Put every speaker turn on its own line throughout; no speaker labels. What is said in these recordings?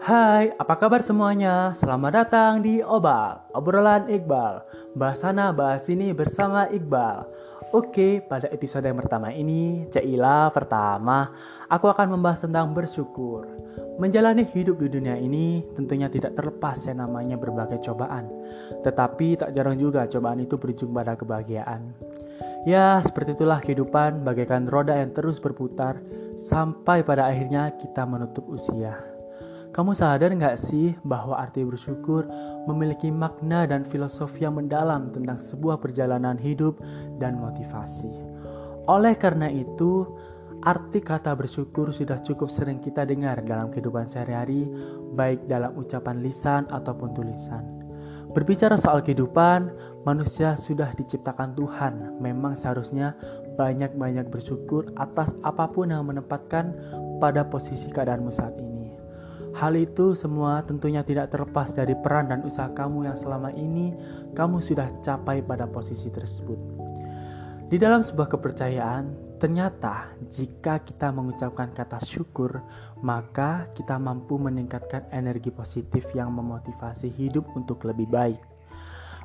Hai, apa kabar semuanya? Selamat datang di Obal, obrolan Iqbal. Bahas sana, bahas sini bersama Iqbal. Oke, pada episode yang pertama ini, Cila pertama, aku akan membahas tentang bersyukur. Menjalani hidup di dunia ini tentunya tidak terlepas yang namanya berbagai cobaan. Tetapi tak jarang juga cobaan itu berujung pada kebahagiaan. Ya, seperti itulah kehidupan bagaikan roda yang terus berputar sampai pada akhirnya kita menutup usia. Kamu sadar nggak sih bahwa arti bersyukur memiliki makna dan filosofi yang mendalam tentang sebuah perjalanan hidup dan motivasi? Oleh karena itu, arti kata bersyukur sudah cukup sering kita dengar dalam kehidupan sehari-hari, baik dalam ucapan lisan ataupun tulisan. Berbicara soal kehidupan, manusia sudah diciptakan Tuhan. Memang seharusnya banyak-banyak bersyukur atas apa pun yang menempatkan pada posisi keadaanmu saat ini. Hal itu semua tentunya tidak terlepas dari peran dan usaha kamu yang selama ini kamu sudah capai pada posisi tersebut. Di dalam sebuah kepercayaan, ternyata jika kita mengucapkan kata syukur, maka kita mampu meningkatkan energi positif yang memotivasi hidup untuk lebih baik.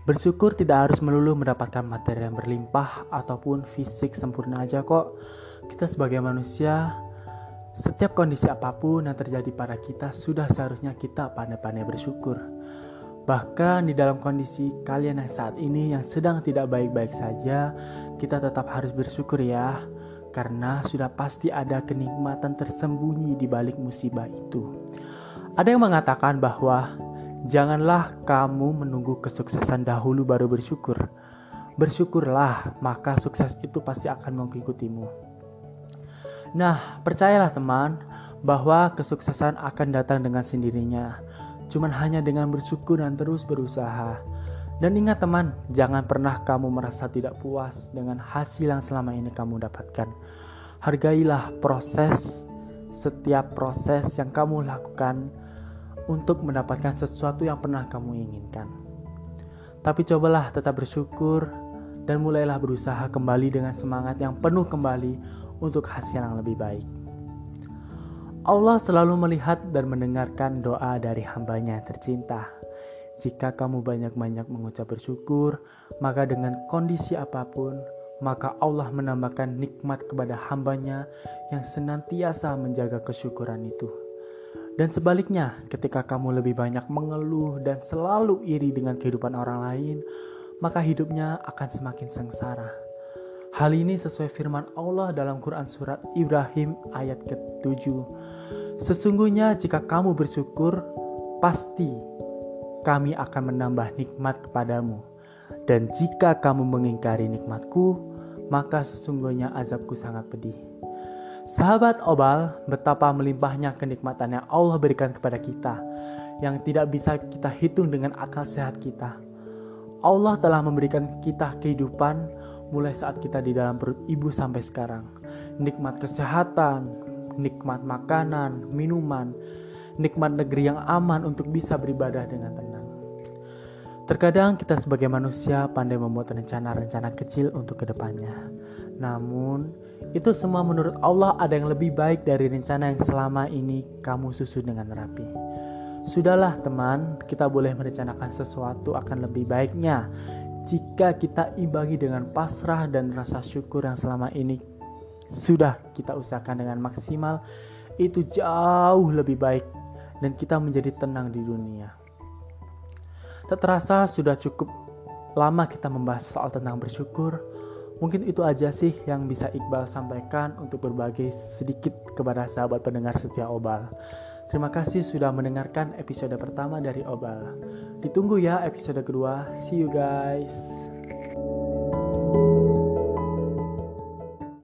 Bersyukur tidak harus melulu mendapatkan materi yang berlimpah ataupun fisik sempurna aja kok. Kita sebagai manusia setiap kondisi apa pun yang terjadi pada kita sudah seharusnya kita pandai-pandai bersyukur. Bahkan di dalam kondisi kalian yang saat ini yang sedang tidak baik-baik saja, kita tetap harus bersyukur ya. Karena sudah pasti ada kenikmatan tersembunyi di balik musibah itu. Ada yang mengatakan bahwa janganlah kamu menunggu kesuksesan dahulu baru bersyukur. Bersyukurlah, maka sukses itu pasti akan mengikutimu. Nah, percayalah teman, bahwa kesuksesan akan datang dengan sendirinya. Cuman hanya dengan bersyukur dan terus berusaha. Dan ingat teman, jangan pernah kamu merasa tidak puas dengan hasil yang selama ini kamu dapatkan. Hargailah proses, setiap proses yang kamu lakukan untuk mendapatkan sesuatu yang pernah kamu inginkan. Tapi cobalah tetap bersyukur dan mulailah berusaha kembali dengan semangat yang penuh kembali untuk hasil yang lebih baik. Allah selalu melihat dan mendengarkan doa dari hambanya tercinta. Jika kamu banyak-banyak mengucap bersyukur, maka dengan kondisi apa pun, maka Allah menambahkan nikmat kepada hambanya yang senantiasa menjaga kesyukuran itu. Dan sebaliknya, ketika kamu lebih banyak mengeluh dan selalu iri dengan kehidupan orang lain, maka hidupnya akan semakin sengsara. Hal ini sesuai firman Allah dalam Quran Surat Ibrahim ayat ke-7. Sesungguhnya jika kamu bersyukur, pasti kami akan menambah nikmat kepadamu. Dan jika kamu mengingkari nikmatku, maka sesungguhnya azabku sangat pedih. Sahabat Obal, betapa melimpahnya kenikmatan yang Allah berikan kepada kita, yang tidak bisa kita hitung dengan akal sehat kita. Allah telah memberikan kita kehidupan mulai saat kita di dalam perut ibu sampai sekarang. Nikmat kesehatan, nikmat makanan, minuman, nikmat negeri yang aman untuk bisa beribadah dengan tenang. Terkadang kita sebagai manusia pandai membuat rencana-rencana kecil untuk ke depannya. Namun, itu semua menurut Allah ada yang lebih baik dari rencana yang selama ini kamu susun dengan rapi. Sudahlah teman, kita boleh merencanakan sesuatu akan lebih baiknya jika kita imbangi dengan pasrah dan rasa syukur yang selama ini sudah kita usahakan dengan maksimal, itu jauh lebih baik dan kita menjadi tenang di dunia. Tak terasa sudah cukup lama kita membahas soal tentang bersyukur. Mungkin itu aja sih yang bisa Iqbal sampaikan untuk berbagi sedikit kepada sahabat pendengar setia Obal. Terima kasih sudah mendengarkan episode pertama dari Obal. Ditunggu ya episode kedua. See you guys.